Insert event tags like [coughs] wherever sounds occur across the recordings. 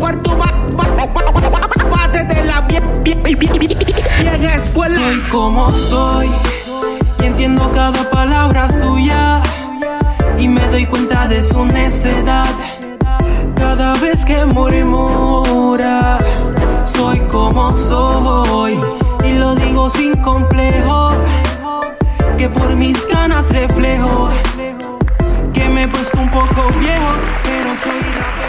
cuarto la vieja escuela. Soy como soy y entiendo cada palabra suya y me doy cuenta de su necedad cada vez que murmura. Soy como soy y lo digo sin complejo que por mis ganas reflejo que me he puesto un poco viejo pero soy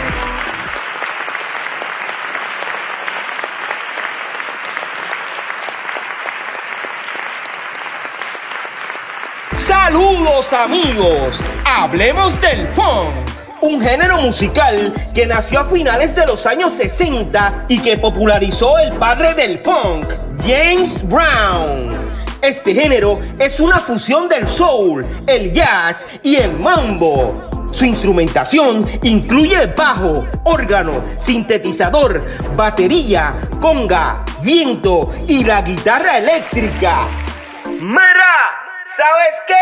amigos, hablemos del funk, un género musical que nació a finales de los años 60 y que popularizó el padre del funk, James Brown. Este género es una fusión del soul, el jazz y el mambo. Su instrumentación incluye bajo, órgano, sintetizador, batería, conga, viento y la guitarra eléctrica. ¿Sabes qué?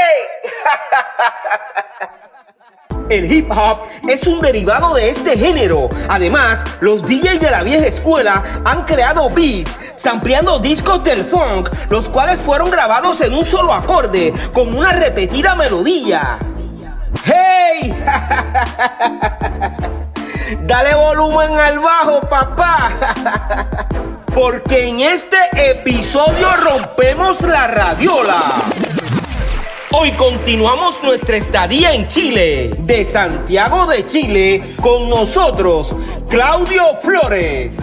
El hip hop es un derivado de este género. Además, los DJs de la vieja escuela han creado beats, sampleando discos del funk, los cuales fueron grabados en un solo acorde, con una repetida melodía. ¡Hey! [laughs] Dale volumen al bajo, papá. [laughs] Porque en este episodio rompemos la radiola. Hoy continuamos nuestra estadía en Chile, de Santiago de Chile, con nosotros, Claudio Flores.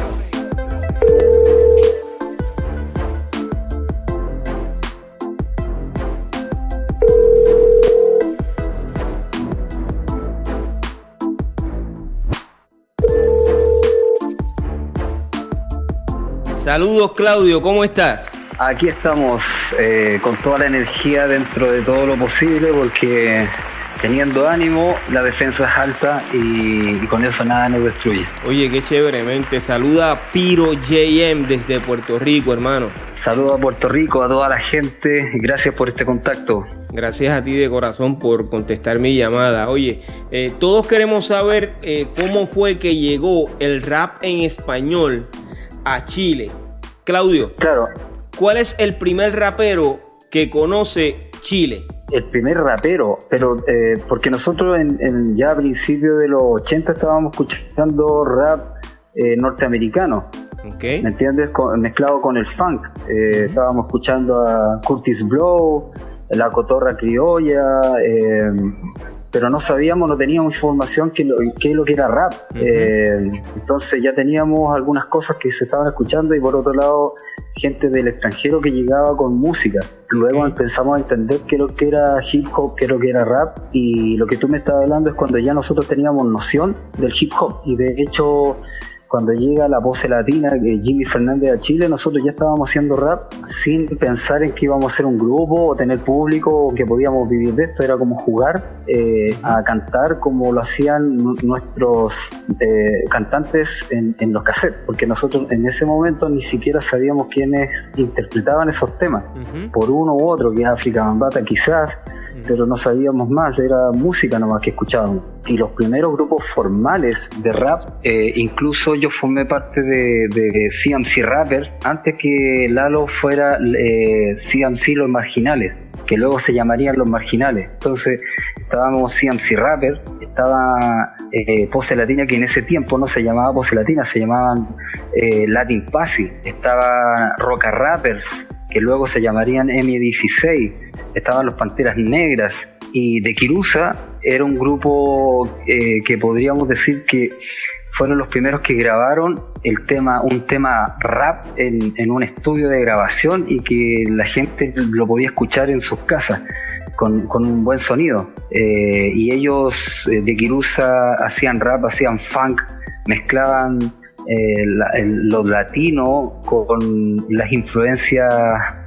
Saludos Claudio, ¿cómo estás? Aquí estamos eh, con toda la energía dentro de todo lo posible porque teniendo ánimo la defensa es alta y, y con eso nada nos destruye. Oye, qué chéveremente. Saluda Piro JM desde Puerto Rico, hermano. Saludos a Puerto Rico, a toda la gente gracias por este contacto. Gracias a ti de corazón por contestar mi llamada. Oye, eh, todos queremos saber eh, cómo fue que llegó el rap en español a Chile. Claudio. Claro, ¿Cuál es el primer rapero que conoce Chile? el primer rapero, pero eh, porque nosotros en, en ya a principios de los 80 estábamos escuchando rap eh, norteamericano, ¿Ok? ¿me entiendes? Con- mezclado con el funk. Eh, Estábamos escuchando a Curtis Blow, la cotorra criolla, eh, pero no sabíamos, no teníamos información que lo, qué es lo que era rap. Eh, entonces ya teníamos algunas cosas que se estaban escuchando y por otro lado gente del extranjero que llegaba con música. Luego empezamos a entender qué es lo que era hip hop, qué es lo que era rap y lo que tú me estabas hablando es cuando ya nosotros teníamos noción del hip hop y de hecho cuando llega la voz latina, Jimmy Fernández a Chile, nosotros ya estábamos haciendo rap sin pensar en que íbamos a hacer un grupo o tener público o que podíamos vivir de esto, era como jugar eh, a cantar como lo hacían nu- nuestros eh, cantantes en, en los cassettes, porque nosotros en ese momento ni siquiera sabíamos quiénes interpretaban esos temas, por uno u otro, que es África Bambata quizás, pero no sabíamos más, era música nomás que escuchábamos. Y los primeros grupos formales de rap, eh, incluso yo formé parte de, CMC Rappers antes que Lalo fuera eh, CMC Los Marginales, que luego se llamarían Los Marginales. Entonces estábamos CMC Rappers, estaba eh, Pose Latina, que en ese tiempo no se llamaba Pose Latina, se llamaban eh, Latin Passy, estaba Roca Rappers, que luego se llamarían M16, estaban los Panteras Negras y de Kirusa era un grupo eh, que podríamos decir que fueron los primeros que grabaron el tema, un tema rap en, en un estudio de grabación y que la gente lo podía escuchar en sus casas con, con un buen sonido. Eh, y ellos eh, de Kirusa hacían rap, hacían funk, mezclaban eh, la- el- los latinos con las influencias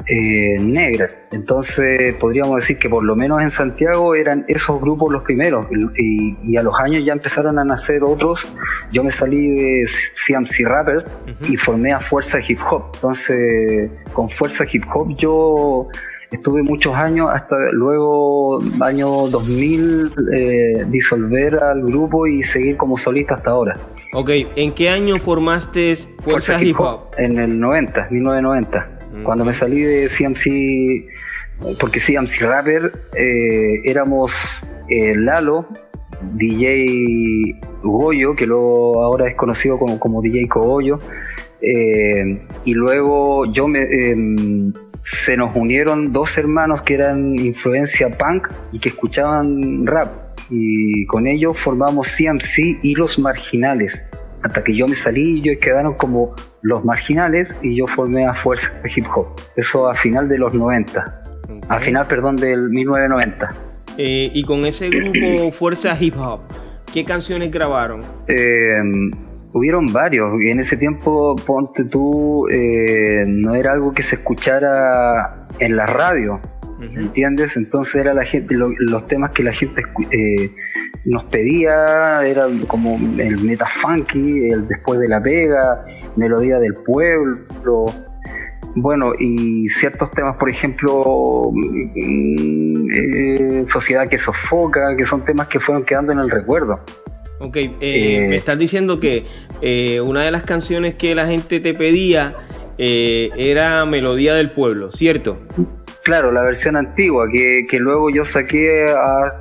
eh, negras. Entonces podríamos decir que por lo menos en Santiago eran esos grupos los primeros y, y a los años ya empezaron a nacer otros. Yo me salí de CMC Rappers y formé a Fuerza Hip Hop. Entonces con Fuerza Hip Hop yo estuve muchos años hasta luego año 2000 eh, disolver al grupo y seguir como solista hasta ahora. Ok, ¿en qué año formaste Fuerza Hip Hop? En el 90, 1990. Cuando me salí de CMC, porque CMC Rapper, eh, éramos eh, Lalo, DJ Goyo, que luego ahora es conocido como, como DJ Cogollo, eh, y luego yo me, em, se nos unieron dos hermanos que eran influencia punk y que escuchaban rap y con ellos formamos CMC y los marginales. Hasta que yo me salí y ellos quedaron como los marginales y yo formé a Fuerza Hip Hop. Eso a final de los 90 a final perdón del 1990 eh, y con ese grupo [clears throat] Fuerza Hip Hop ¿qué canciones grabaron? Eh, hubieron varios. Y en ese tiempo ponte tú eh, no era algo que se escuchara en la radio ¿entiendes? entonces era la gente los temas que la gente eh, nos pedía era como el meta funky el después de la pega melodía del pueblo bueno, y ciertos temas, por ejemplo, mm, eh, sociedad que sofoca, que son temas que fueron quedando en el recuerdo. Ok, eh, eh, me estás diciendo que una de las canciones que la gente te pedía era Melodía del Pueblo, ¿cierto? Claro, la versión antigua, que, que luego yo saqué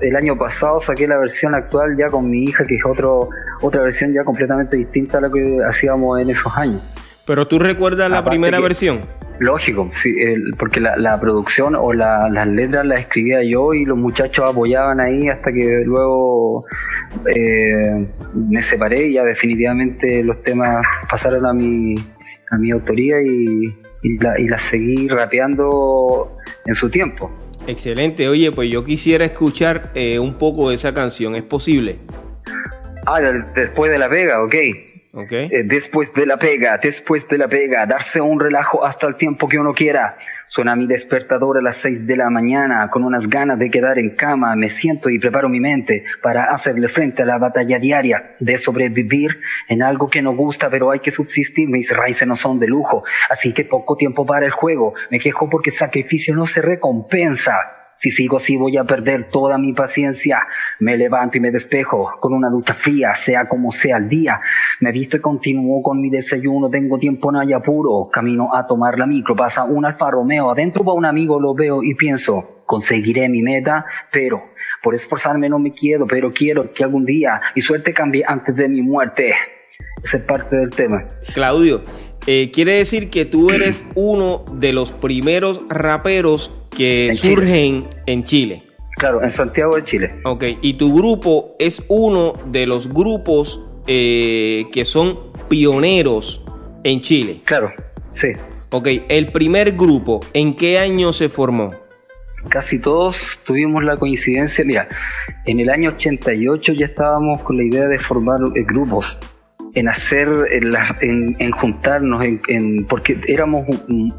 el año pasado, saqué la versión actual ya con mi hija, que es otro, otra versión ya completamente distinta a la que hacíamos en esos años. Pero tú recuerdas la primera versión. Lógico, sí, porque la, producción o las letras las escribía yo y los muchachos apoyaban ahí hasta que luego eh, me separé y ya definitivamente los temas pasaron a mi, a mi autoría y, y, la, seguí rapeando en su tiempo. Excelente, oye, pues yo quisiera escuchar eh, un poco de esa canción, ¿es posible? Ah, después de la pega, ok. Okay. Eh, después de la pega, después de la pega, darse un relajo hasta el tiempo que uno quiera. Suena mi despertador a las seis de la mañana, con unas ganas de quedar en cama, me siento y preparo mi mente para hacerle frente a la batalla diaria de sobrevivir en algo que no gusta, pero hay que subsistir, mis raíces no son de lujo, así que poco tiempo para el juego, me quejo porque sacrificio no se recompensa. Si sigo así voy a perder toda mi paciencia. Me levanto y me despejo con una ducha fría, sea como sea el día. Me visto y continúo con mi desayuno, tengo tiempo no hay apuro. Camino a tomar la micro, pasa un Alfa Romeo, adentro va un amigo, lo veo y pienso, conseguiré mi meta, pero por esforzarme no me quedo, pero quiero que algún día mi suerte cambie antes de mi muerte. Esa es parte del tema. Claudio, eh, quiere decir que tú eres uno de los primeros raperos que surgen en Chile. Claro, en Santiago de Chile. Ok, y tu grupo es uno de los grupos eh, que son pioneros en Chile. Claro, sí. Ok, el primer grupo, ¿en qué año se formó? Casi todos tuvimos la coincidencia, mira, en el año 88 ya estábamos con la idea de formar eh, grupos en hacer, en, juntarnos, en, porque éramos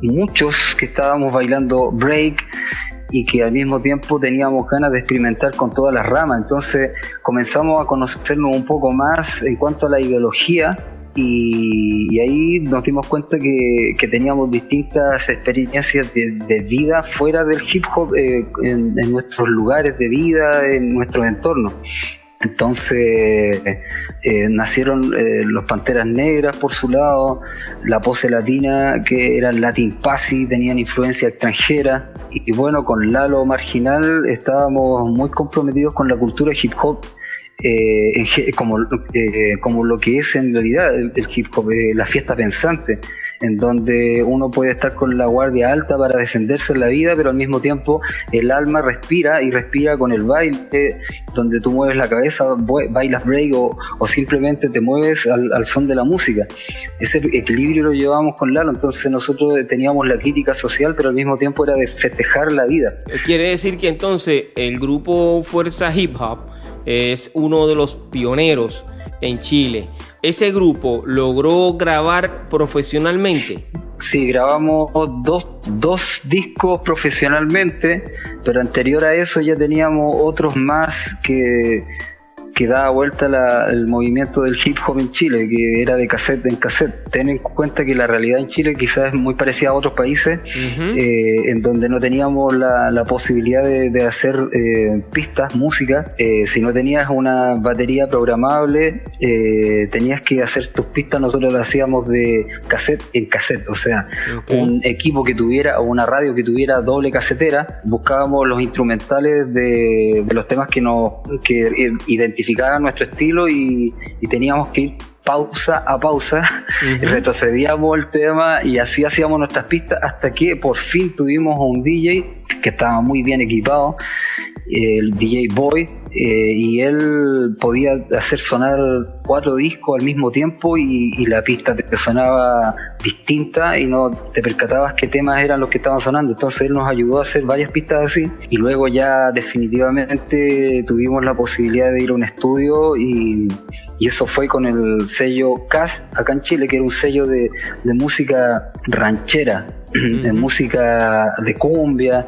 muchos que estábamos bailando break y que al mismo tiempo teníamos ganas de experimentar con todas las ramas. Entonces comenzamos a conocernos un poco más en cuanto a la ideología y, ahí nos dimos cuenta que, teníamos distintas experiencias de, vida fuera del hip hop eh, en, en, nuestros lugares de vida, en nuestro entorno. Entonces eh, nacieron eh, los Panteras Negras por su lado, la pose latina que eran Latin Pasi, tenían influencia extranjera. Y, bueno, con Lalo Marginal estábamos muy comprometidos con la cultura hip hop eh, como, como lo que es en realidad el, hip hop, la fiesta pensante en donde uno puede estar con la guardia alta para defenderse en la vida, pero al mismo tiempo el alma respira y respira con el baile, donde tú mueves la cabeza, bailas break o, simplemente te mueves al, son de la música. Ese equilibrio lo llevamos con Lalo, entonces nosotros teníamos la crítica social, pero al mismo tiempo era de festejar la vida. Quiere decir que entonces el grupo Fuerza Hip Hop es uno de los pioneros en Chile ese grupo logró grabar profesionalmente? Sí, grabamos dos, dos, discos profesionalmente, pero anterior a eso ya teníamos otros más que, que daba vuelta el movimiento del hip hop en Chile, que era de cassette en cassette. Ten en cuenta que la realidad en Chile quizás es muy parecida a otros países, eh, en donde no teníamos la, posibilidad de, hacer eh, pistas, música. Eh, si no tenías una batería programable, tenías que hacer tus pistas, nosotros las hacíamos de cassette en cassette, o sea, un equipo que tuviera o una radio que tuviera doble casetera, buscábamos los instrumentales de, los temas que nos que nuestro estilo y, teníamos que ir pausa a pausa, [laughs] retrocedíamos el tema y así hacíamos nuestras pistas hasta que por fin tuvimos un DJ que estaba muy bien equipado el DJ Boy, eh, y él podía hacer sonar cuatro discos al mismo tiempo y, la pista te sonaba distinta y no te percatabas qué temas eran los que estaban sonando. Entonces él nos ayudó a hacer varias pistas así y luego ya definitivamente tuvimos la posibilidad de ir a un estudio y, eso fue con el sello CAS acá en Chile, que era un sello de música ranchera de música de cumbia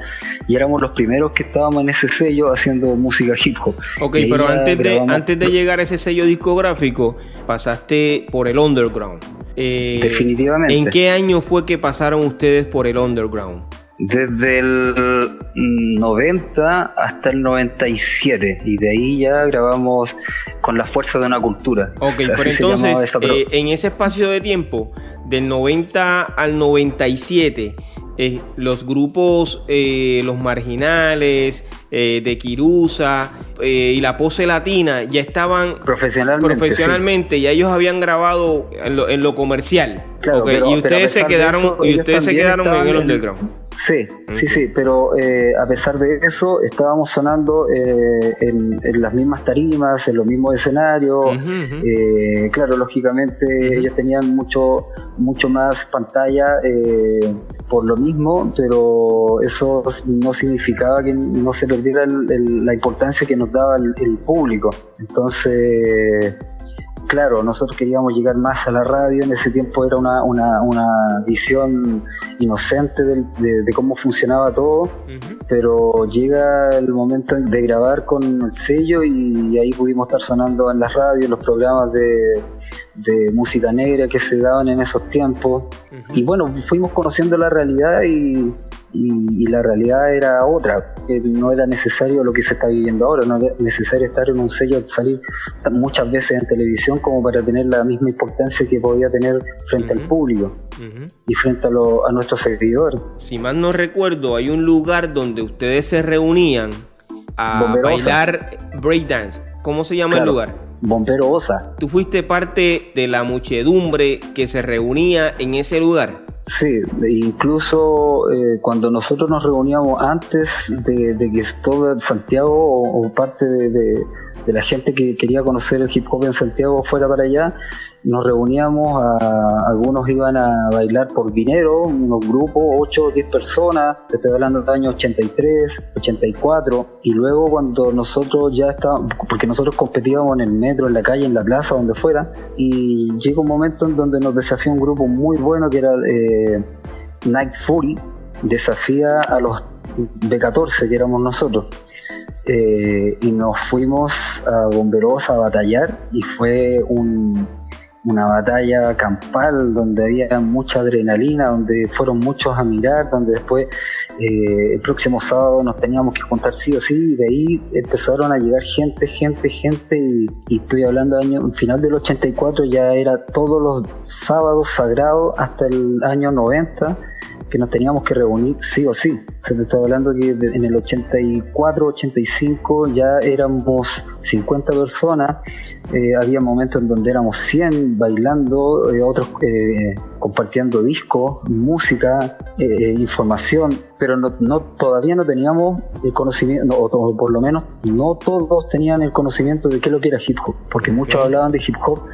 y éramos los primeros que estábamos en ese sello haciendo música hip hop. Ok, pero antes de, antes de llegar a ese sello discográfico pasaste por el underground. Eh, Definitivamente. ¿En qué año fue que pasaron ustedes por el underground? Desde el 90 hasta el 97 y de ahí ya grabamos con la fuerza de una cultura. Ok, pero entonces eh, en ese espacio de tiempo del 90 al 97, eh, los grupos, eh, los marginales, eh, de Kirusa y la pose latina ya estaban profesionalmente, profesionalmente ya ellos habían grabado en lo, comercial. y ustedes se quedaron, y ustedes se quedaron en el underground. Sí, sí, sí, pero eh, a pesar de eso estábamos sonando eh, en, las mismas tarimas, en los mismos escenarios. Eh, claro, lógicamente ellos tenían mucho, mucho más pantalla por lo mismo, pero eso no significaba que no se perdiera la importancia que nos daba el público. Entonces claro, nosotros queríamos llegar más a la radio, en ese tiempo era una, una, visión inocente de, cómo funcionaba todo, pero llega el momento de grabar con el sello y, ahí pudimos estar sonando en las radios, los programas de, música negra que se daban en esos tiempos. Y bueno, fuimos conociendo la realidad y, y, la realidad era otra, que no era necesario lo que se está viviendo ahora, no era necesario estar en un sello, salir muchas veces en televisión como para tener la misma importancia que podía tener frente al público y frente a, a nuestros seguidores. Si mal no recuerdo, hay un lugar donde ustedes se reunían a bailar breakdance. ¿Cómo se llama el lugar? Bombero Osa. ¿Tú fuiste parte de la muchedumbre que se reunía en ese lugar? Sí, incluso eh, cuando nosotros nos reuníamos antes de, que todo Santiago o, parte de, la gente que quería conocer el hip hop en Santiago fuera para allá, nos reuníamos, algunos iban a bailar por dinero, unos grupos, 8 o 10 personas, te estoy hablando del año 83, 84, y luego cuando nosotros ya estábamos, porque nosotros competíamos en el metro, en la calle, en la plaza, donde fuera, y llegó un momento en donde nos desafió un grupo muy bueno que era eh, Night Fury, desafía a los B14 que éramos nosotros. Eh, y nos fuimos a Bomberos a batallar y fue un, una batalla campal donde había mucha adrenalina, donde fueron muchos a mirar, donde después eh, el próximo sábado nos teníamos que juntar sí o sí, y de ahí empezaron a llegar gente, gente, gente, y, estoy hablando del año, final del 84 ya era todos los sábados sagrados hasta el año 90 que nos teníamos que reunir sí o sí. Se te está hablando que en el 84, 85 ya éramos 50 personas, eh, había momentos en donde éramos 100 bailando, eh, otros eh, compartiendo discos, música, información, pero no, no, todavía no teníamos el conocimiento, o, por lo menos no todos tenían el conocimiento de qué es lo que era hip hop, porque muchos hablaban de hip hop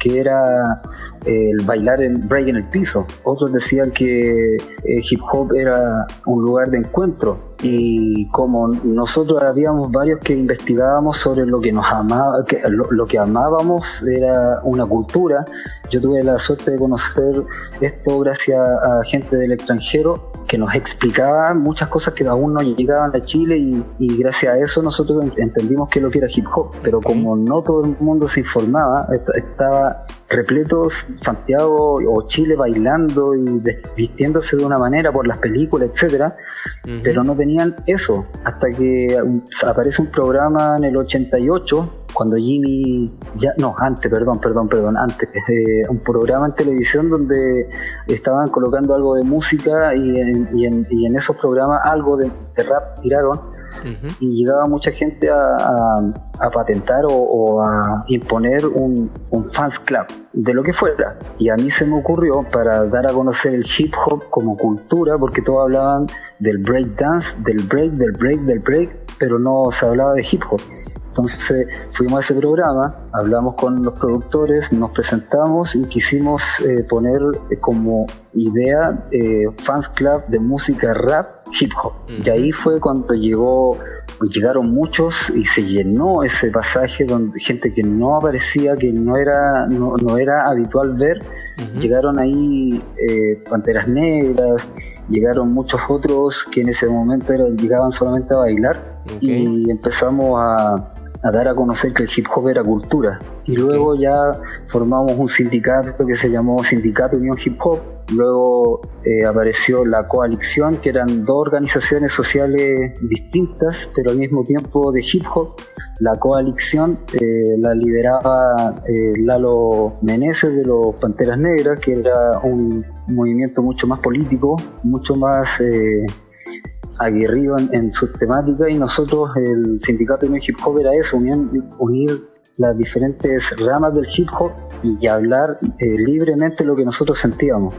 que era eh, el bailar el break en el piso. Otros decían que eh, hip hop era un lugar de encuentro. Y como nosotros habíamos varios que investigábamos sobre lo que nos amaba, que, lo, que amábamos era una cultura, yo tuve la suerte de conocer esto gracias a gente del extranjero que nos explicaba muchas cosas que aún no llegaban a Chile y, gracias a eso nosotros entendimos que lo que era hip hop, pero como no todo el mundo se informaba, estaba repleto Santiago o Chile bailando y vistiéndose de una manera por las películas, etcétera, pero no tenían eso, hasta que aparece un programa en el 88 cuando Jimmy, ya, no, antes, perdón, perdón, perdón, antes, eh, un programa en televisión donde estaban colocando algo de música y en, y en, y en esos programas algo de, rap tiraron y llegaba mucha gente a, a, patentar o, a imponer un, un fans club de lo que fuera. Y a mí se me ocurrió para dar a conocer el hip hop como cultura, porque todos hablaban del break dance, del break, del break, del break, pero no se hablaba de hip hop. Entonces fuimos a ese programa, hablamos con los productores, nos presentamos y quisimos eh, poner eh, como idea eh, fans club de música rap hip hop. Y ahí fue cuando llegó, llegaron muchos y se llenó ese pasaje donde gente que no aparecía, que no era, no, era habitual ver, llegaron ahí Panteras Negras, llegaron muchos otros que en ese momento llegaban solamente a bailar. Y empezamos a, a dar a conocer que el hip hop era cultura. Y luego ya formamos un sindicato que se llamó Sindicato Unión Hip Hop. Luego eh, apareció la coalición, que eran dos organizaciones sociales distintas, pero al mismo tiempo de hip hop. La coalición eh, la lideraba eh, Lalo Meneses de los Panteras Negras, que era un movimiento mucho más político, mucho más aguerrido en, sus temáticas y nosotros, el sindicato de hip hop era eso, unir, las diferentes ramas del hip hop y hablar eh, libremente lo que nosotros sentíamos.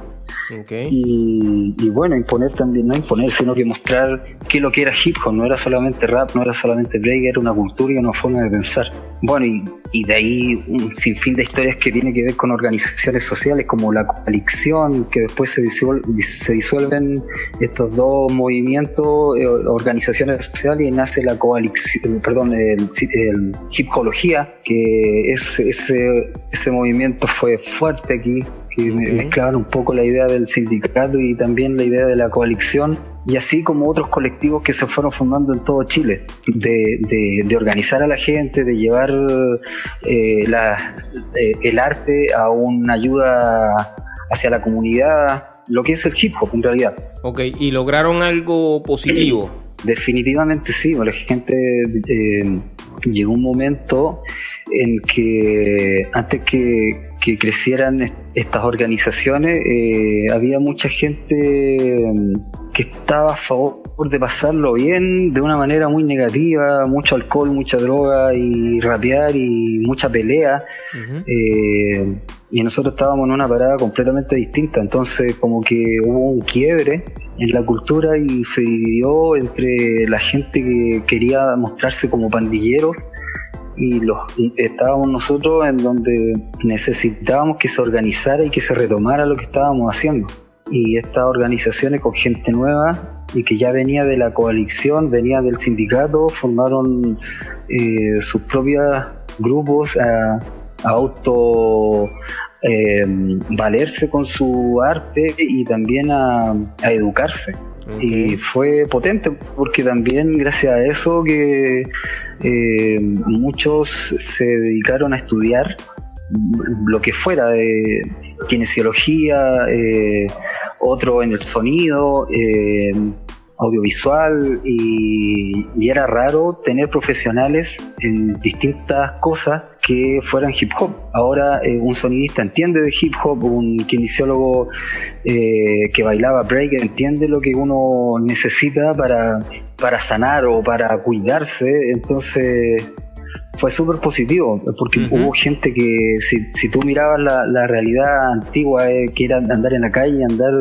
Y, bueno, imponer también, no imponer, sino que mostrar qué lo que era hip hop, no era solamente rap, no era solamente break, era una cultura y una forma de pensar. Bueno, y, de ahí un sinfín de historias que tiene que ver con organizaciones sociales como la coalición, que después se, se disuelven estos dos movimientos, eh, organizaciones sociales, y nace la coalición, perdón, el, el hipología, que es, ese, ese movimiento fue fuerte aquí que mezclaban un poco la idea del sindicato y también la idea de la coalición, y así como otros colectivos que se fueron formando en todo Chile, de, de, organizar a la gente, de llevar eh, la, eh, el arte a una ayuda hacia la comunidad, lo que es el hip hop en realidad. Ok, ¿y lograron algo positivo? Definitivamente sí, la gente eh, llegó un momento en que antes que que crecieran estas organizaciones, eh, había mucha gente mm, que estaba a favor de pasarlo bien de una manera muy negativa, mucho alcohol, mucha droga y rapear y mucha pelea. Eh, y nosotros estábamos en una parada completamente distinta, entonces como que hubo un quiebre en la cultura y se dividió entre la gente que quería mostrarse como pandilleros y los, estábamos nosotros en donde necesitábamos que se organizara y que se retomara lo que estábamos haciendo. Y estas organizaciones con gente nueva y que ya venía de la coalición, venía del sindicato, formaron eh, sus propios grupos a, auto eh, valerse con su arte y también a educarse. Y fue potente porque también gracias a eso que eh, muchos se dedicaron a estudiar lo que fuera, eh, kinesiología, eh, otro en el sonido, eh, audiovisual y, era raro tener profesionales en distintas cosas que fueran hip hop. Ahora eh, un sonidista entiende de hip hop, un kinesiólogo eh, que bailaba break entiende lo que uno necesita para, para sanar o para cuidarse. Entonces fue súper positivo, porque hubo gente que, si, si tú mirabas la, la realidad antigua, eh, que era andar en la calle, andar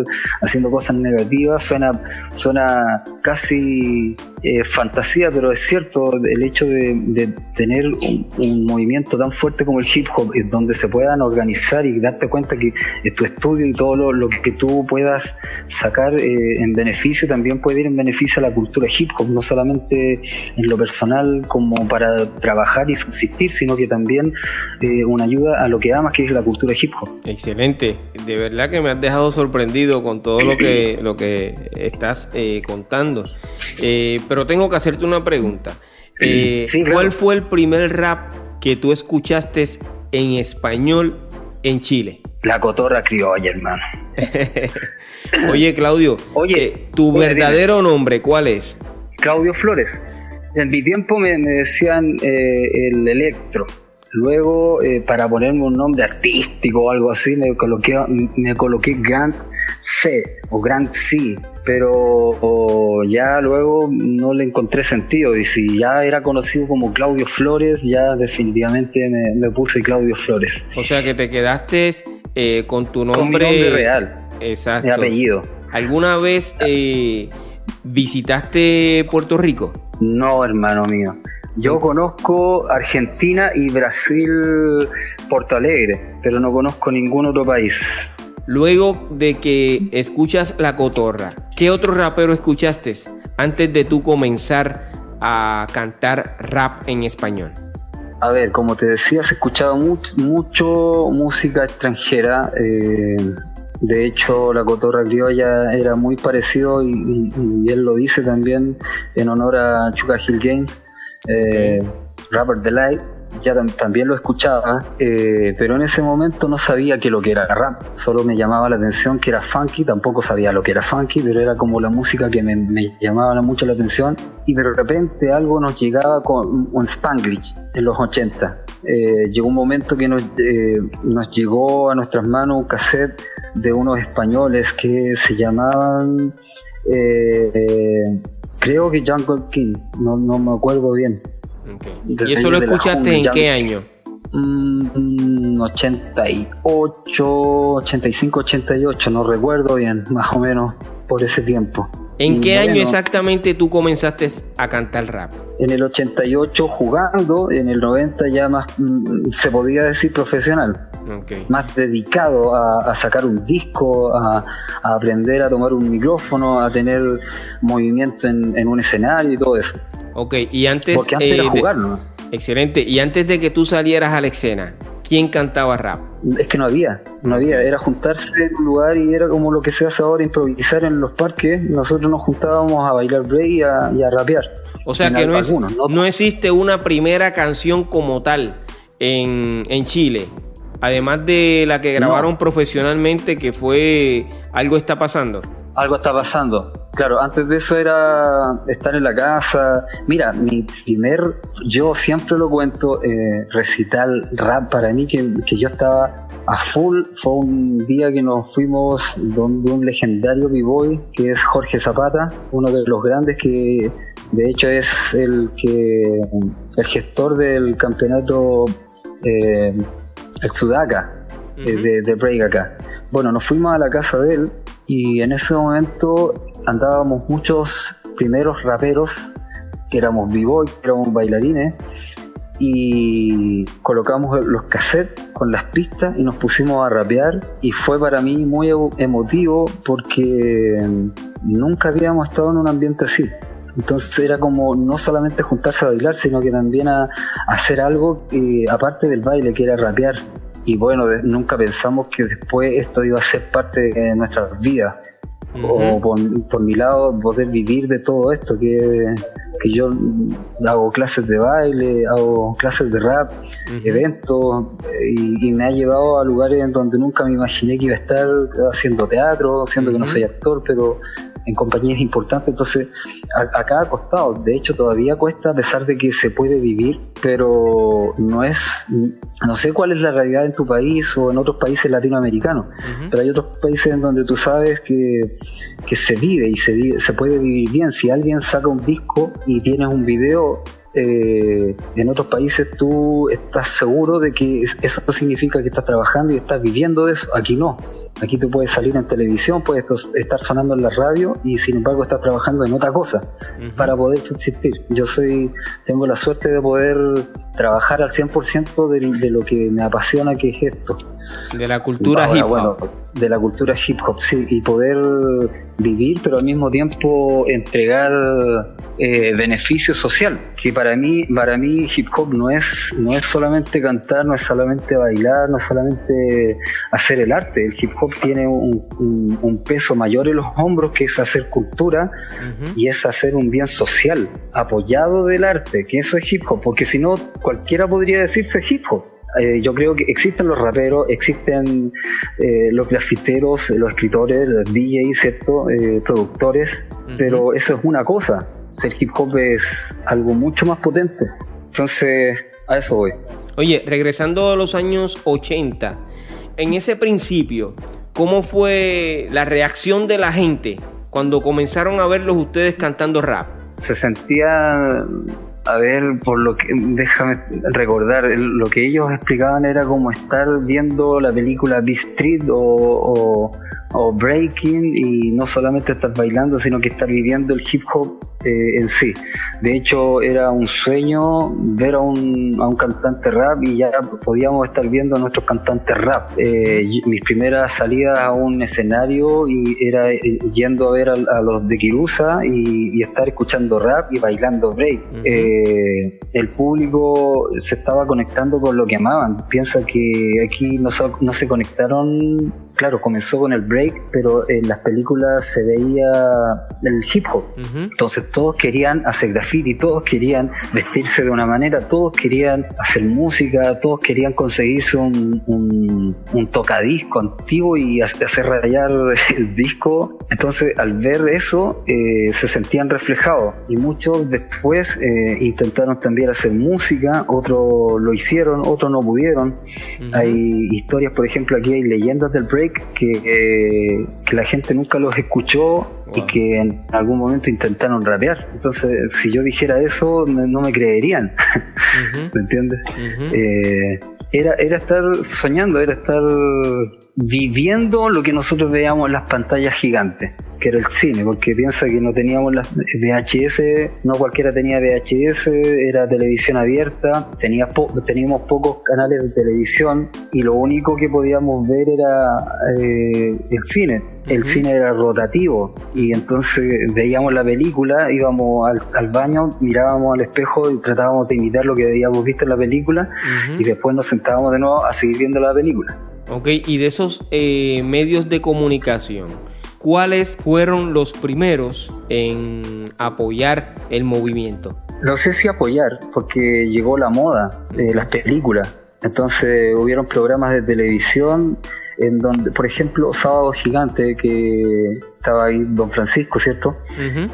haciendo cosas negativas, suena, suena casi eh, fantasía, pero es cierto el hecho de, tener un, movimiento tan fuerte como el hip hop, donde se puedan organizar y darte cuenta que tu estudio y todo lo, que tú puedas sacar eh, en beneficio también puede ir en beneficio a la cultura hip hop, no solamente en lo personal como para trabajar y subsistir, sino que también eh, una ayuda a lo que amas, que es la cultura hip hop. Excelente, de verdad que me has dejado sorprendido con todo lo que, [clears throat] lo que estás contando. pero tengo que hacerte una pregunta. [clears throat] Eh, ¿Cuál fue el primer rap que tú escuchaste en español en Chile? La cotorra criolla, hermano. [laughs] oye, Claudio, oye, eh, ¿tu verdadero nombre cuál es? Claudio Flores. En mi tiempo me, decían eh, el Electro. Luego, para ponerme un nombre artístico o algo así, me coloqué, me coloqué Grant C o Grant C pero ya luego no le encontré sentido y si ya era conocido como Claudio Flores, ya definitivamente me, puse Claudio Flores. O sea que te quedaste eh, con tu nombre, real, exacto. mi apellido. ¿Alguna vez eh, visitaste Puerto Rico? No, hermano mío. Yo conozco Argentina y Brasil, Porto Alegre, pero no conozco ningún otro país. Luego de que escuchas La Cotorra, ¿qué otro rapero escuchaste antes de tú comenzar a cantar rap en español? A ver, como te decía, se escuchaba mucho, mucho música extranjera. Eh, de hecho, la cotorra criolla era muy parecido y, él lo dice también en honor a Chuka Hill Games, eh, Rapper Delight ya también lo escuchaba, eh, pero en ese momento no sabía que lo que era rap, solo me llamaba la atención que era funky, tampoco sabía lo que era funky, pero era como la música que me, llamaba mucho la atención. Y de repente algo nos llegaba con un Spanglish en los 80. Eh, llegó un momento que nos, eh, nos llegó a nuestras manos un cassette de unos españoles que se llamaban, creo que Jungle King, no, no me acuerdo bien ¿Y eso lo escuchaste en qué año? 88, 85, 88, no recuerdo bien, más o menos por ese tiempo. ¿En qué año exactamente tú comenzaste a cantar rap? En el 88 jugando, en el 90 ya más mm, se podía decir profesional. Más dedicado a, sacar un disco, a, aprender a tomar un micrófono, a tener movimiento en un escenario y todo eso. Ok, y antes. Porque antes era eh, jugar, ¿no? Excelente. Y antes de que tú salieras a la escena, ¿quién cantaba rap? Es que no había, no había. Era juntarse en un lugar y era como lo que se hace ahora, improvisar en los parques. Nosotros nos juntábamos a bailar break y a, rapear. O sea que no, es, ¿no? existe una primera canción como tal en, en Chile. Además de la que grabaron profesionalmente, que fue Algo está pasando algo está pasando. Claro, antes de eso era estar en la casa. Mira, mi primer, yo siempre lo cuento, eh, recital rap para mí, que, yo estaba a full, fue un día que nos fuimos donde un legendario b-boy, que es Jorge Zapata, uno de los grandes que de hecho es el que el gestor del campeonato eh, el Sudaca eh, de, de break acá. Bueno, nos fuimos a la casa de él y en ese momento andábamos muchos primeros raperos que éramos b-boy, que éramos bailarines y colocamos los cassettes con las pistas y nos pusimos a rapear y fue para mí muy emotivo porque nunca habíamos estado en un ambiente así. Entonces era como no solamente juntarse a bailar, sino que también a, hacer algo eh, aparte del baile, que era rapear y bueno, nunca pensamos que después esto iba a ser parte de nuestras vidas. O por, mi lado, poder vivir de todo esto, que, yo hago clases de baile, hago clases de rap, eventos, y, me ha llevado a lugares en donde nunca me imaginé que iba a estar haciendo teatro, siendo que no soy actor, pero en compañías importantes, entonces acá ha costado, de hecho todavía cuesta a pesar de que se puede vivir, pero no es, no sé cuál es la realidad en tu país o en otros países latinoamericanos, pero hay otros países en donde tú sabes que, se vive y se, se puede vivir bien, si alguien saca un disco y tienes un video, eh, en otros países tú estás seguro de que eso significa que estás trabajando y estás viviendo eso. Aquí no. Aquí tú puedes salir en televisión, puedes estar sonando en la radio y sin embargo estás trabajando en otra cosa para poder subsistir. Yo soy, tengo la suerte de poder trabajar al 100% de, de lo que me apasiona, que es esto. De la cultura hip hop. de la cultura hip hop, sí, y poder vivir, pero al mismo tiempo entregar eh, beneficio social. Que para mí, para mí hip hop no es, no es solamente cantar, no es solamente bailar, no es solamente hacer el arte. El hip hop tiene un, un, peso mayor en los hombros que es hacer cultura y es hacer un bien social, apoyado del arte, que eso es hip hop, porque si no, cualquiera podría decirse hip hop eh, yo creo que existen los raperos, existen eh, los grafiteros, los escritores, los DJs, ¿cierto? Eh, productores, pero eso es una cosa. El hip hop es algo mucho más potente. Entonces, a eso voy. Oye, regresando a los años 80, en ese principio, ¿cómo fue la reacción de la gente cuando comenzaron a verlos ustedes cantando rap? Se sentía a ver, por lo que déjame recordar, lo que ellos explicaban era como estar viendo la película Beat Street o, o Breaking y no solamente estar bailando, sino que estar viviendo el hip hop eh, en sí. De hecho, era un sueño ver a un, a un cantante rap y ya podíamos estar viendo a nuestros cantantes rap. Eh, mis primeras salidas a un escenario y era eh, yendo a ver a, los de Kirusa y, estar escuchando rap y bailando break. el público se estaba conectando con lo que amaban. Piensa que aquí no, no se conectaron claro, comenzó con el break, pero en las películas se veía el hip hop. Entonces todos querían hacer graffiti, todos querían vestirse de una manera, todos querían hacer música, todos querían conseguirse un, un, tocadisco antiguo y hacer rayar [laughs] el disco. Entonces al ver eso eh, se sentían reflejados y muchos después eh, intentaron también hacer música, otros lo hicieron, otros no pudieron. Hay historias, por ejemplo, aquí hay leyendas del break que, que la gente nunca los escuchó y que en algún momento intentaron rapear. Entonces, si yo dijera eso, no me creerían. [laughs] ¿Me entiendes? Eh, era, era estar soñando, era estar viviendo lo que nosotros veíamos en las pantallas gigantes que era el cine, porque piensa que no teníamos las VHS, no cualquiera tenía VHS, era televisión abierta, tenía teníamos pocos canales de televisión y lo único que podíamos ver era eh, el cine. El cine era rotativo y entonces veíamos la película, íbamos al, baño, mirábamos al espejo y tratábamos de imitar lo que habíamos visto en la película y después nos sentábamos de nuevo a seguir viendo la película. Ok, y de esos eh, medios de comunicación, ¿cuáles fueron los primeros en apoyar el movimiento? No sé si apoyar, porque llegó la moda, de las películas. Entonces hubieron programas de televisión en donde, por ejemplo, Sábado Gigante, que estaba ahí Don Francisco, ¿cierto?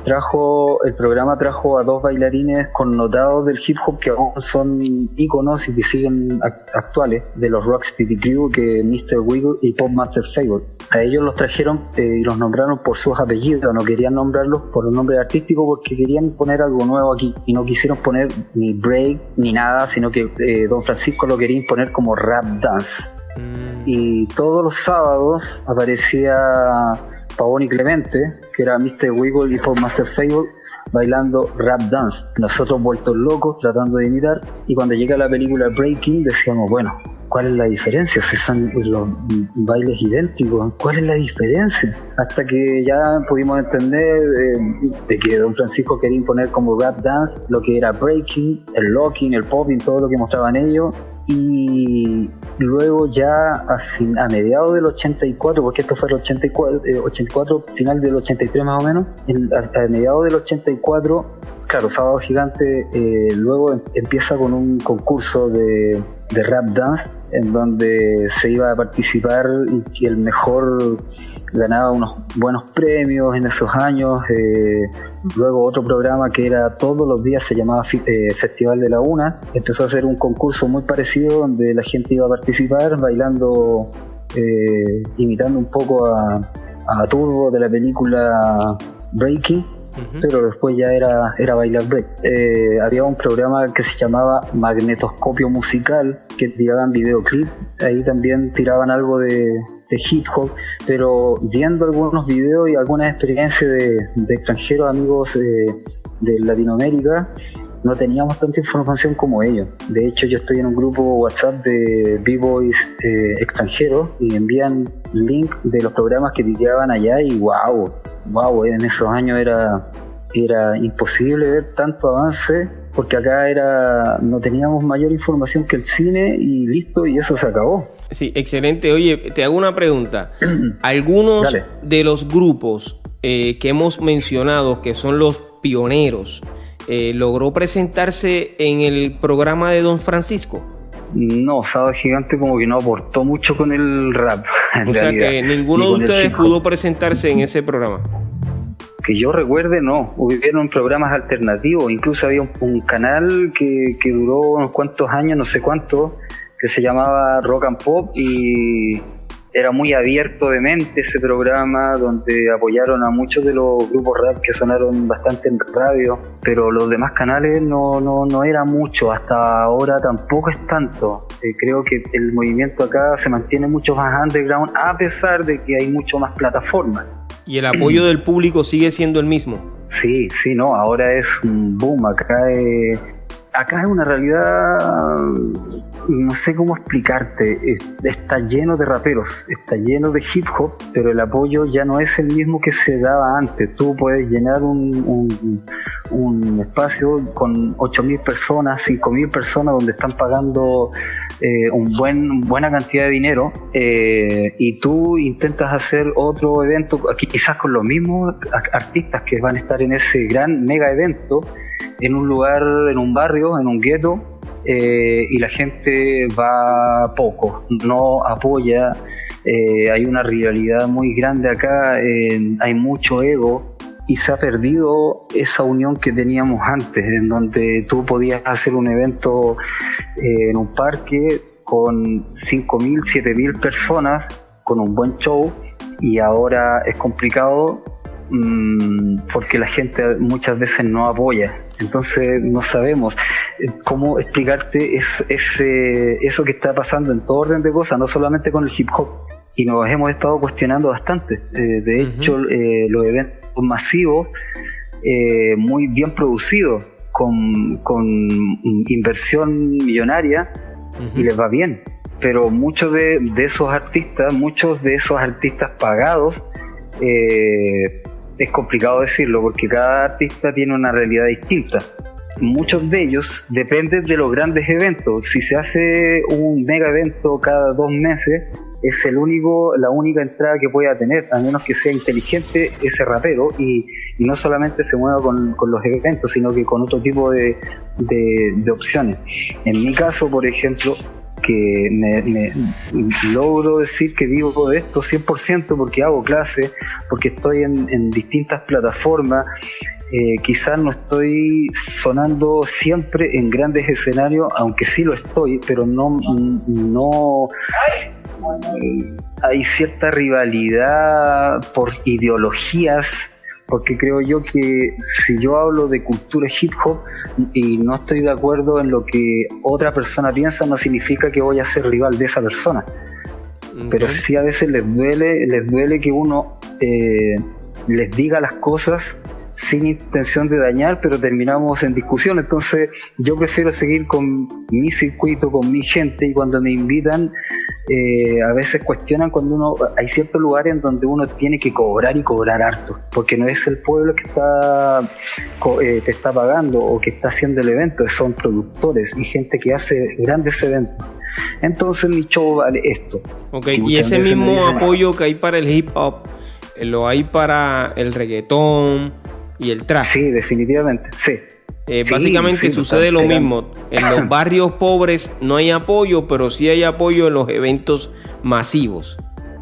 Trajo, el programa trajo a dos bailarines connotados del hip hop que aún son íconos y que siguen actuales, de los Rocksteady Crew, que Mr. Wiggle y Pop Master Fable. A ellos los trajeron eh, y los nombraron por sus apellidos, no querían nombrarlos por un nombre artístico porque querían poner algo nuevo aquí y no quisieron poner ni break ni nada, sino que eh, Don Francisco lo quería imponer como rap dance. Mm. Y todos los sábados aparecía Pavoni Clemente, que era Mr. Wiggle y Pop Master Fable, bailando rap dance. Nosotros vueltos locos tratando de imitar. Y cuando llega la película Breaking, decíamos, bueno, ¿cuál es la diferencia? Si son los bailes idénticos, ¿cuál es la diferencia? Hasta que ya pudimos entender eh, de que Don Francisco quería imponer como rap dance lo que era breaking, el locking, el popping, todo lo que mostraban ellos y luego ya a, fin, a mediados del 84, porque esto fue el 84, 84 eh, final del 83 más o menos, a, mediados del 84, claro, Sábado Gigante eh, luego em, empieza con un concurso de, de rap dance en donde se iba a participar y el mejor ganaba unos buenos premios en esos años. Eh, luego otro programa que era todos los días se llamaba eh, Festival de la Una. Empezó a hacer un concurso muy parecido donde la gente iba a participar bailando, imitando un poco a, a Turbo de la película Breaking pero después ya era, era bailar break. Eh, había un programa que se llamaba Magnetoscopio Musical, que tiraban videoclip, ahí también tiraban algo de, hip hop, pero viendo algunos videos y algunas experiencias de, extranjeros amigos eh, de Latinoamérica, no teníamos tanta información como ellos. De hecho, yo estoy en un grupo WhatsApp de B-Boys eh, extranjeros y envían link de los programas que tiraban allá y wow, wow, en esos años era, era imposible ver tanto avance porque acá era no teníamos mayor información que el cine y listo y eso se acabó. Sí, excelente. Oye, te hago una pregunta. [clears throat] Algunos de los grupos eh, que hemos mencionado que son los pioneros, eh, ¿logró presentarse en el programa de Don Francisco? No, Sábado Gigante como que no aportó mucho con el rap. [laughs] o sea que ninguno de ustedes pudo presentarse en ese programa. Que yo recuerde, no. Hubieron programas alternativos. Incluso había un, canal que, que, duró unos cuantos años, no sé cuánto, que se llamaba Rock and Pop y era muy abierto de mente ese programa donde apoyaron a muchos de los grupos rap que sonaron bastante en radio, pero los demás canales no, no, no era mucho, hasta ahora tampoco es tanto. Eh, creo que el movimiento acá se mantiene mucho más underground a pesar de que hay mucho más plataformas. ¿Y el apoyo del público sigue siendo el mismo? Sí, sí, no, ahora es un boom, acá es, acá es una realidad no sé cómo explicarte, está lleno de raperos, está lleno de hip hop, pero el apoyo ya no es el mismo que se daba antes. Tú puedes llenar un, un, espacio con 8.000 personas, 5.000 personas donde están pagando eh, un buen, buena cantidad de dinero eh, y tú intentas hacer otro evento, quizás con los mismos artistas que van a estar en ese gran mega evento, en un lugar, en un barrio, en un gueto eh, y la gente va poco, no apoya, eh, hay una rivalidad muy grande acá, hay mucho ego y se ha perdido esa unión que teníamos antes, en donde tú podías hacer un evento eh, en un parque con 5.000, 7.000 personas, con un buen show, y ahora es complicado Mm, porque la gente muchas veces no apoya. Entonces no sabemos cómo explicarte es, ese, eso que está pasando en todo orden de cosas, no solamente con el hip hop. Y nos hemos estado cuestionando bastante. Eh, de hecho, eh, los eventos masivos, muy bien producidos, con, con inversión millonaria, y les va bien. Pero muchos de, de, esos artistas, muchos de esos artistas pagados, eh, es complicado decirlo porque cada artista tiene una realidad distinta. Muchos de ellos dependen de los grandes eventos. Si se hace un mega evento cada dos meses, es el único, la única entrada que pueda tener, a menos que sea inteligente ese rapero y, no solamente se mueva con, los eventos, sino que con otro tipo de, de opciones. En mi caso, por ejemplo, que me, logro decir que vivo de esto 100% porque hago clase, porque estoy en, distintas plataformas, eh, quizás no estoy sonando siempre en grandes escenarios, aunque sí lo estoy, pero no, no hay cierta rivalidad por ideologías porque creo yo que si yo hablo de cultura hip hop y no estoy de acuerdo en lo que otra persona piensa, no significa que voy a ser rival de esa persona. Pero sí a veces les duele, les duele que uno eh, les diga las cosas sin intención de dañar, pero terminamos en discusión. Entonces yo prefiero seguir con mi circuito, con mi gente y cuando me invitan, eh, a veces cuestionan cuando uno, hay ciertos lugares en donde uno tiene que cobrar y cobrar harto, porque no es el pueblo que está eh, te está pagando o que está haciendo el evento, son productores y gente que hace grandes eventos. Entonces mi show vale esto. Ok, y ese mismo apoyo que hay para el hip hop, lo hay para el reggaetón y el trap. Sí, definitivamente, sí. Eh, básicamente sucede lo mismo. En los [coughs] barrios pobres no hay apoyo, pero sí hay apoyo en los eventos masivos.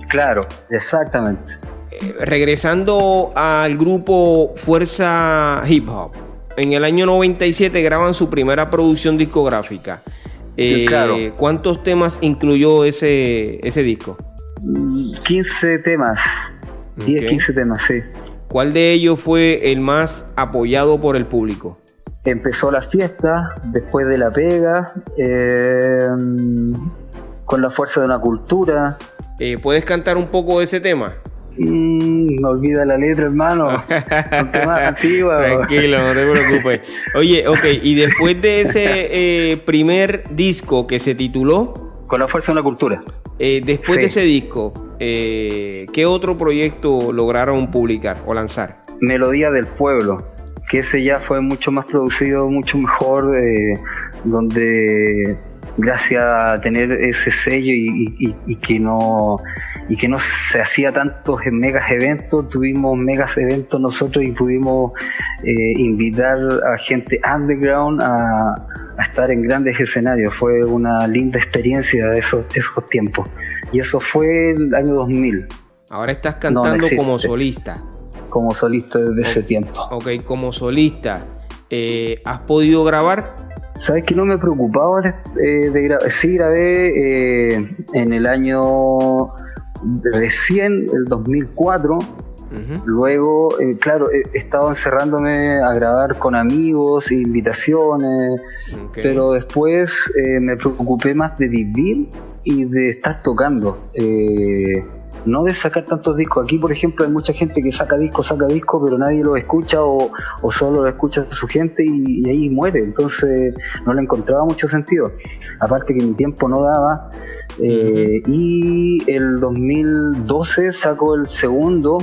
Claro, exactamente. Eh, regresando al grupo Fuerza Hip Hop, en el año 97 graban su primera producción discográfica. Eh, claro. ¿Cuántos temas incluyó ese, ese disco? 15 temas. 10, 15 temas, sí. ¿Cuál de ellos fue el más apoyado por el público? Empezó la fiesta, después de la pega, eh, con la fuerza de una cultura. Eh, ¿Puedes cantar un poco de ese tema? Mm, me olvida la letra, hermano. [laughs] Son temas antiguos. Tranquilo, no te preocupes. Oye, ok, y después de ese eh, primer disco que se tituló... Con la fuerza de una cultura. Eh, después de ese disco, eh, ¿qué otro proyecto lograron publicar o lanzar? Melodía del Pueblo, que ese ya fue mucho más producido, mucho mejor, donde gracias a tener ese sello y, que no y que no se hacía tantos megas eventos tuvimos megas eventos nosotros y pudimos eh, invitar a gente underground a, estar en grandes escenarios. Fue una linda experiencia de esos, esos tiempos. Y eso fue el año 2000 ahora estás cantando como solista. Como solista desde ese tiempo. Ok como solista eh, ¿has podido grabar Sabes que no me preocupaba eh, de grabar. Sí, grabé eh, en el año recién, el 2004. Luego, eh, claro, he estado encerrándome a grabar con amigos, invitaciones, pero después me preocupé más de vivir y de estar tocando no de sacar tantos discos. Aquí, por ejemplo, hay mucha gente que saca discos, saca discos, pero nadie lo escucha o, solo lo escucha su gente y, ahí muere. Entonces no le encontraba mucho sentido. Aparte que mi tiempo no daba. Eh, y el 2012 sacó el segundo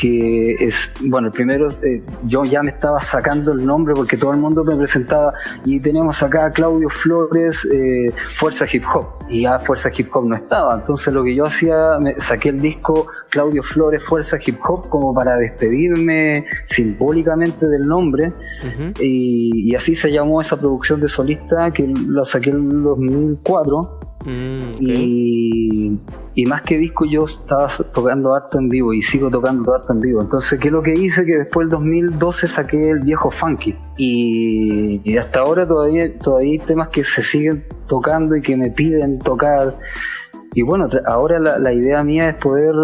que es, bueno, el primero, eh, yo ya me estaba sacando el nombre porque todo el mundo me presentaba. Y tenemos acá a Claudio Flores, eh, Fuerza Hip Hop, y ya Fuerza Hip Hop no estaba, entonces lo que yo hacía, me saqué el disco Claudio Flores, Fuerza Hip Hop, como para despedirme simbólicamente del nombre, y, y así se llamó esa producción de solista que la saqué en 2004 Mm, y, más que disco yo estaba tocando harto en vivo y sigo tocando harto en vivo. Entonces, ¿qué es lo que hice? Que después del 2012 saqué el viejo funky. Y, hasta ahora todavía, todavía hay temas que se siguen tocando y que me piden tocar. Y bueno, ahora la, idea mía es poder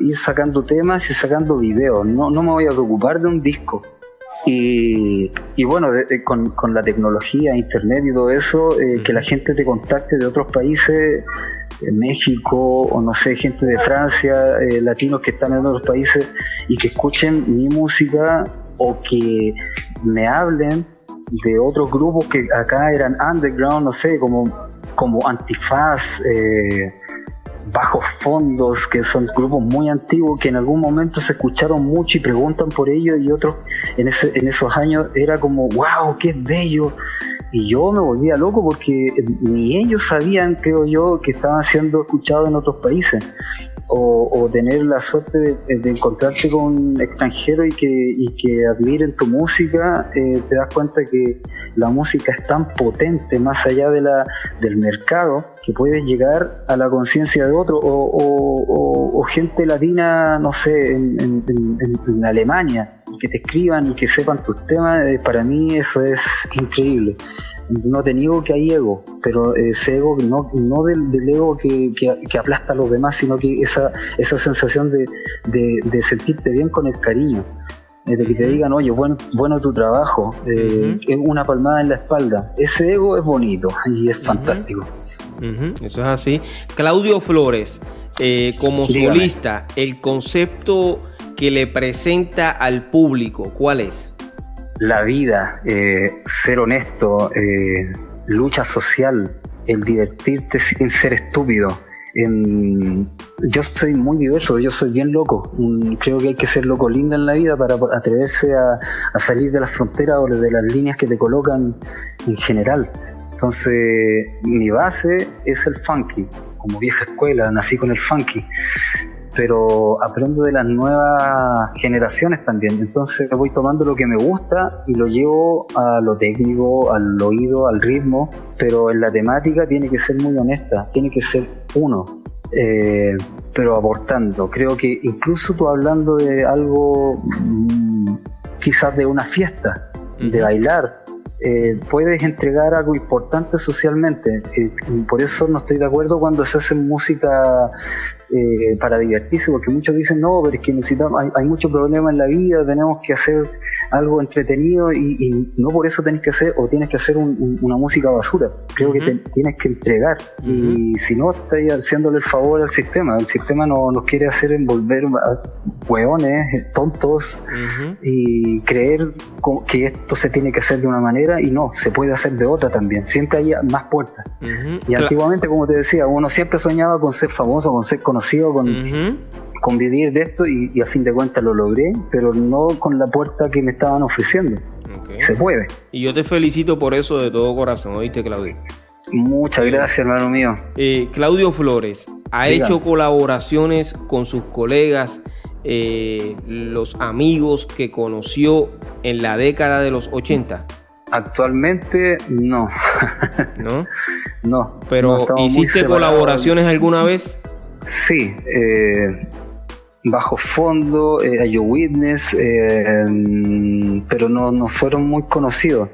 ir sacando temas y sacando videos. No, no me voy a preocupar de un disco. Y, bueno, con, la tecnología, internet y todo eso, eh, que la gente te contacte de otros países, México o no sé, gente de Francia, eh, latinos que están en otros países y que escuchen mi música o que me hablen de otros grupos que acá eran underground, no sé, como, como Antifaz, eh, bajos fondos, que son grupos muy antiguos que en algún momento se escucharon mucho y preguntan por ellos y otros en, ese, en esos años era como, wow, qué es de ellos. Y yo me volvía loco porque ni ellos sabían, creo yo, que estaban siendo escuchados en otros países o, tener la suerte de, encontrarte con un extranjero y que, y que admiren tu música, eh, te das cuenta que la música es tan potente más allá de la, del mercado que puedes llegar a la conciencia de otro o, gente latina, no sé, en, en Alemania, que te escriban y que sepan tus temas, eh, para mí eso es increíble no te niego que hay ego, pero ese ego no, no del, ego que, que, aplasta a los demás, sino que esa, esa sensación de, de, sentirte bien con el cariño, de que te digan, oye, bueno, bueno tu trabajo, eh, una palmada en la espalda. Ese ego es bonito y es fantástico. Eso es así. Claudio Flores, eh, como solista, el concepto que le presenta al público, ¿cuál es? La vida, eh, ser honesto, eh, lucha social, el divertirte sin ser estúpido. yo soy muy diverso, yo soy bien loco. creo que hay que ser loco lindo en la vida para atreverse a, salir de las fronteras o de las líneas que te colocan en general. Entonces, mi base es el funky. Como vieja escuela, nací con el funky pero aprendo de las nuevas generaciones también. Entonces voy tomando lo que me gusta y lo llevo a lo técnico, al oído, al ritmo, pero en la temática tiene que ser muy honesta, tiene que ser uno. Eh, pero aportando. Creo que incluso tú hablando de algo mm, quizás de una fiesta, de bailar, eh, puedes entregar algo importante socialmente. Eh, por eso no estoy de acuerdo cuando se hace música eh, para divertirse, porque muchos dicen, no, pero es que necesitamos, hay, hay muchos problemas en la vida, tenemos que hacer algo entretenido y, no por eso tenés que hacer o tienes que hacer una música basura. Creo que tienes que entregar y si no, estás haciéndole el favor al sistema. El sistema no, nos quiere hacer envolver a hueones, tontos y creer que esto se tiene que hacer de una manera y no, se puede hacer de otra también. Siempre hay más puertas. Y antiguamente, como te decía, uno siempre soñaba con ser famoso, con ser conocido, con, vivir de esto y, a fin de cuentas lo logré, pero no con la puerta que me estaban ofreciendo. Se puede. Y yo te felicito por eso de todo corazón, ¿oíste, Claudio? Muchas gracias, hermano mío. Eh, Claudio Flores ha hecho colaboraciones con sus colegas, eh, los amigos que conoció en la década de los 80. Actualmente no. ¿No? [laughs] no. Pero ¿hiciste colaboraciones alguna vez? Sí, eh, bajo fondo, eh, Yo Witness, eh, pero no, no fueron muy conocidos.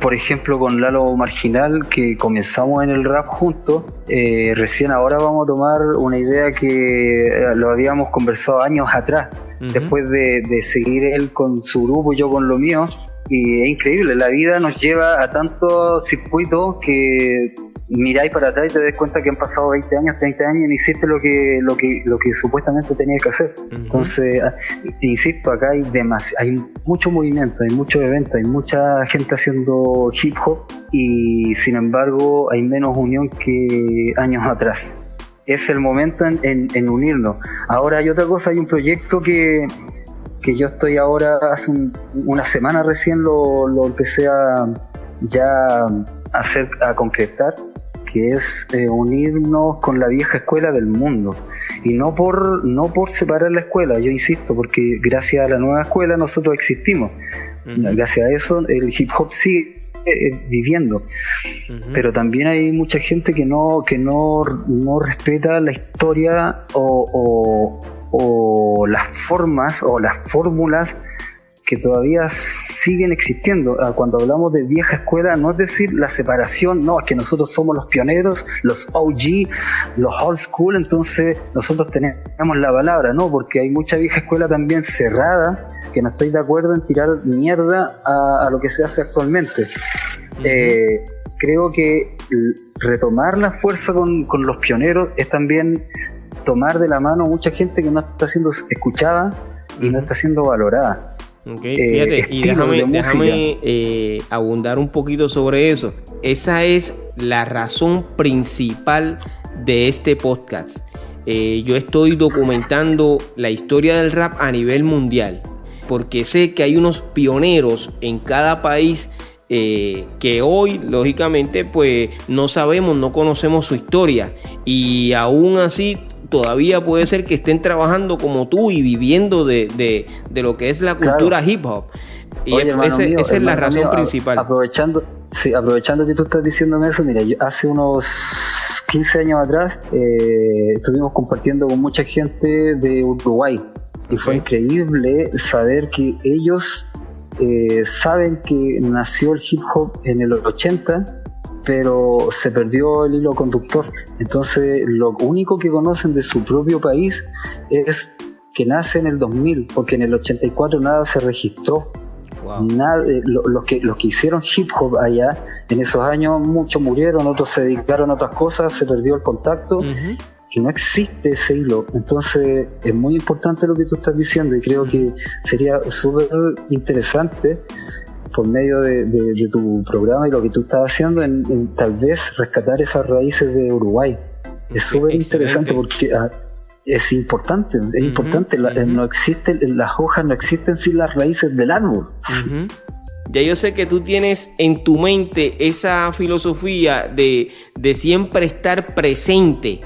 Por ejemplo, con Lalo Marginal, que comenzamos en el rap juntos, eh, recién ahora vamos a tomar una idea que eh, lo habíamos conversado años atrás, después de, de, seguir él con su grupo, yo con lo mío, y es increíble, la vida nos lleva a tantos circuitos que miráis para atrás y te das cuenta que han pasado 20 años, 30 años y no hiciste lo que, lo que, lo que supuestamente tenías que hacer. Entonces, ah, insisto, acá hay hay mucho movimiento, hay muchos eventos, hay mucha gente haciendo hip hop y sin embargo hay menos unión que años atrás. Es el momento en, unirnos. Ahora hay otra cosa, hay un proyecto que, que yo estoy ahora, hace una semana recién lo, lo empecé a ya hacer, a concretar, que es eh, unirnos con la vieja escuela del mundo. Y no por, no por separar la escuela, yo insisto, porque gracias a la nueva escuela nosotros existimos. Gracias a eso el hip hop sigue eh, viviendo. Pero también hay mucha gente que no, que no, no respeta la historia o, o las formas o las fórmulas que todavía siguen existiendo. Ah, cuando hablamos de vieja escuela, no es decir la separación, no, es que nosotros somos los pioneros, los OG, los old school, entonces nosotros tenemos la palabra, no, porque hay mucha vieja escuela también cerrada, que no estoy de acuerdo en tirar mierda a, lo que se hace actualmente. Eh, creo que retomar la fuerza con, con los pioneros es también tomar de la mano mucha gente que no está siendo escuchada y no está siendo valorada. Okay, eh, fíjate, y déjame, eh, abundar un poquito sobre eso. Esa es la razón principal de este podcast. Eh, yo estoy documentando la historia del rap a nivel mundial, porque sé que hay unos pioneros en cada país que hoy, lógicamente, pues no sabemos, no conocemos su historia. Y aún así todavía puede ser que estén trabajando como tú y viviendo de, lo que es la cultura hip hop. Y esa es la razón principal. Aprovechando, sí, aprovechando que tú estás diciéndome eso, mira, yo hace unos 15 años atrás eh, estuvimos compartiendo con mucha gente de Uruguay y fue increíble saber que ellos eh, saben que nació el hip hop en el 80 pero se perdió el hilo conductor. Entonces, lo único que conocen de su propio país es que nace en el 2000, porque en el 84 nada se registró. Nada, eh, los, que, los que hicieron hip hop allá, en esos años muchos murieron, otros se dedicaron a otras cosas, se perdió el contacto y no existe ese hilo. Entonces es muy importante lo que tú estás diciendo y creo que sería súper interesante por medio de, tu programa y lo que tú estás haciendo, en, tal vez rescatar esas raíces de Uruguay. Es súper interesante porque ah, es importante, es importante. no existe, las hojas no existen sin las raíces del árbol. Ya yo sé que tú tienes en tu mente esa filosofía de, siempre estar presente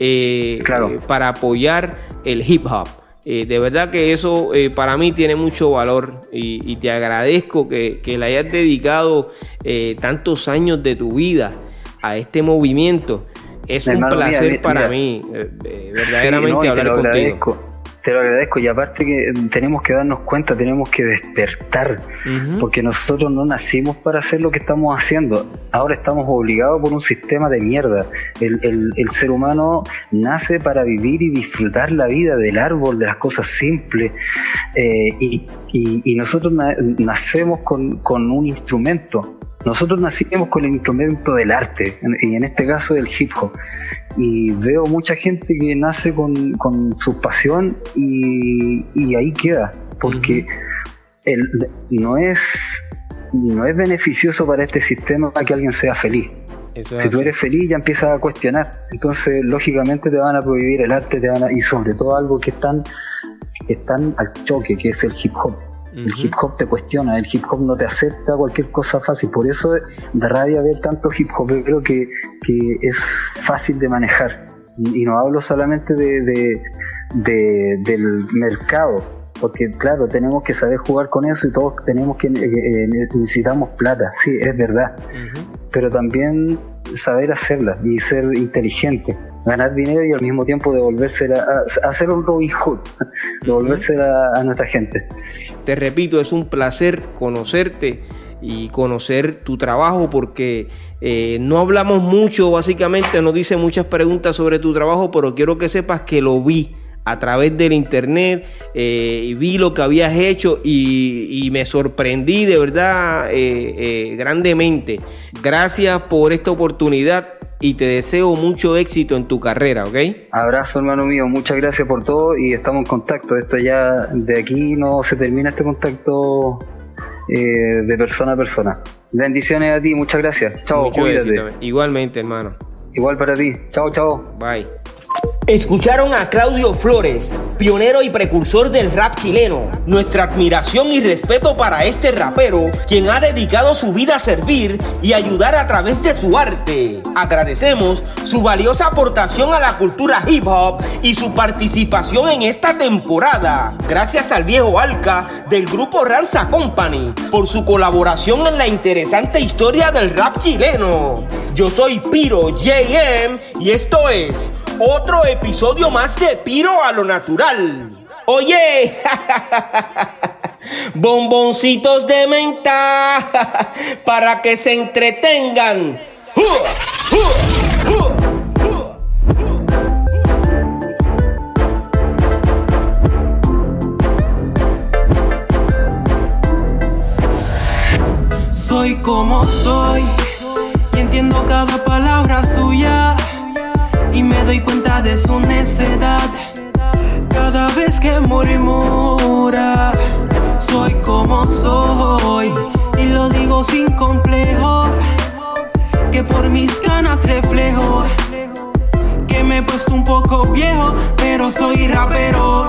eh, eh, para apoyar el hip hop. Eh, de verdad que eso eh, para mí tiene mucho valor y, te agradezco que, le hayas dedicado eh, tantos años de tu vida a este movimiento. Es un placer para mí, verdaderamente hablar contigo. Te lo agradezco y aparte que tenemos que darnos cuenta, tenemos que despertar, porque nosotros no nacimos para hacer lo que estamos haciendo. Ahora estamos obligados por un sistema de mierda. El, el, ser humano nace para vivir y disfrutar la vida del árbol, de las cosas simples. Eh, y, y, nosotros nacemos con, con un instrumento nosotros nacimos con el instrumento del arte, y en este caso del hip hop. Y veo mucha gente que nace con, su pasión y, ahí queda, porque el, no, es, no es beneficioso para este sistema que alguien sea feliz. si tú eres feliz ya empiezas a cuestionar. Entonces, lógicamente te van a prohibir el arte, te van a, y sobre todo algo que están, que están al choque, que es el hip hop el hip hop te cuestiona, el hip hop no te acepta cualquier cosa fácil. Por eso da rabia ver tanto hip hop, creo que, que es fácil de manejar. Y no hablo solamente de, del mercado, porque claro, tenemos que saber jugar con eso y todos tenemos que, eh, necesitamos plata, sí, es verdad. Pero también saber hacerla y ser inteligente ganar dinero y al mismo tiempo devolverse a, hacer un Robin Hood, [laughs] devolverse a, nuestra gente. Te repito, es un placer conocerte y conocer tu trabajo porque eh, no hablamos mucho, básicamente nos dice muchas preguntas sobre tu trabajo, pero quiero que sepas que lo vi a través del internet eh, y vi lo que habías hecho y, me sorprendí de verdad eh, grandemente. Gracias por esta oportunidad y te deseo mucho éxito en tu carrera, ¿ok? Abrazo, hermano mío, muchas gracias por todo y estamos en contacto. Esto ya de aquí no se termina este contacto eh, de persona a persona. Bendiciones a ti, muchas gracias. Chao, cuídate. Igualmente, hermano. Igual para ti. Chao, chao. Bye. Escucharon a Claudio Flores, pionero y precursor del rap chileno. Nuestra admiración y respeto para este rapero, quien ha dedicado su vida a servir y ayudar a través de su arte. Agradecemos su valiosa aportación a la cultura hip hop y su participación en esta temporada. Gracias al viejo Alca del grupo Ranza Company por su colaboración en la interesante historia del rap chileno. Yo soy Piro JM y esto es otro episodio más de Piro a lo natural. Oye, [laughs] bomboncitos de menta [laughs] para que se entretengan. Soy como soy y entiendo cada palabra suya y me doy cuenta de su necedad. Cada vez que murmura, soy como soy y lo digo sin complejo. Que por mis ganas reflejo que me he puesto un poco viejo, pero soy rapero.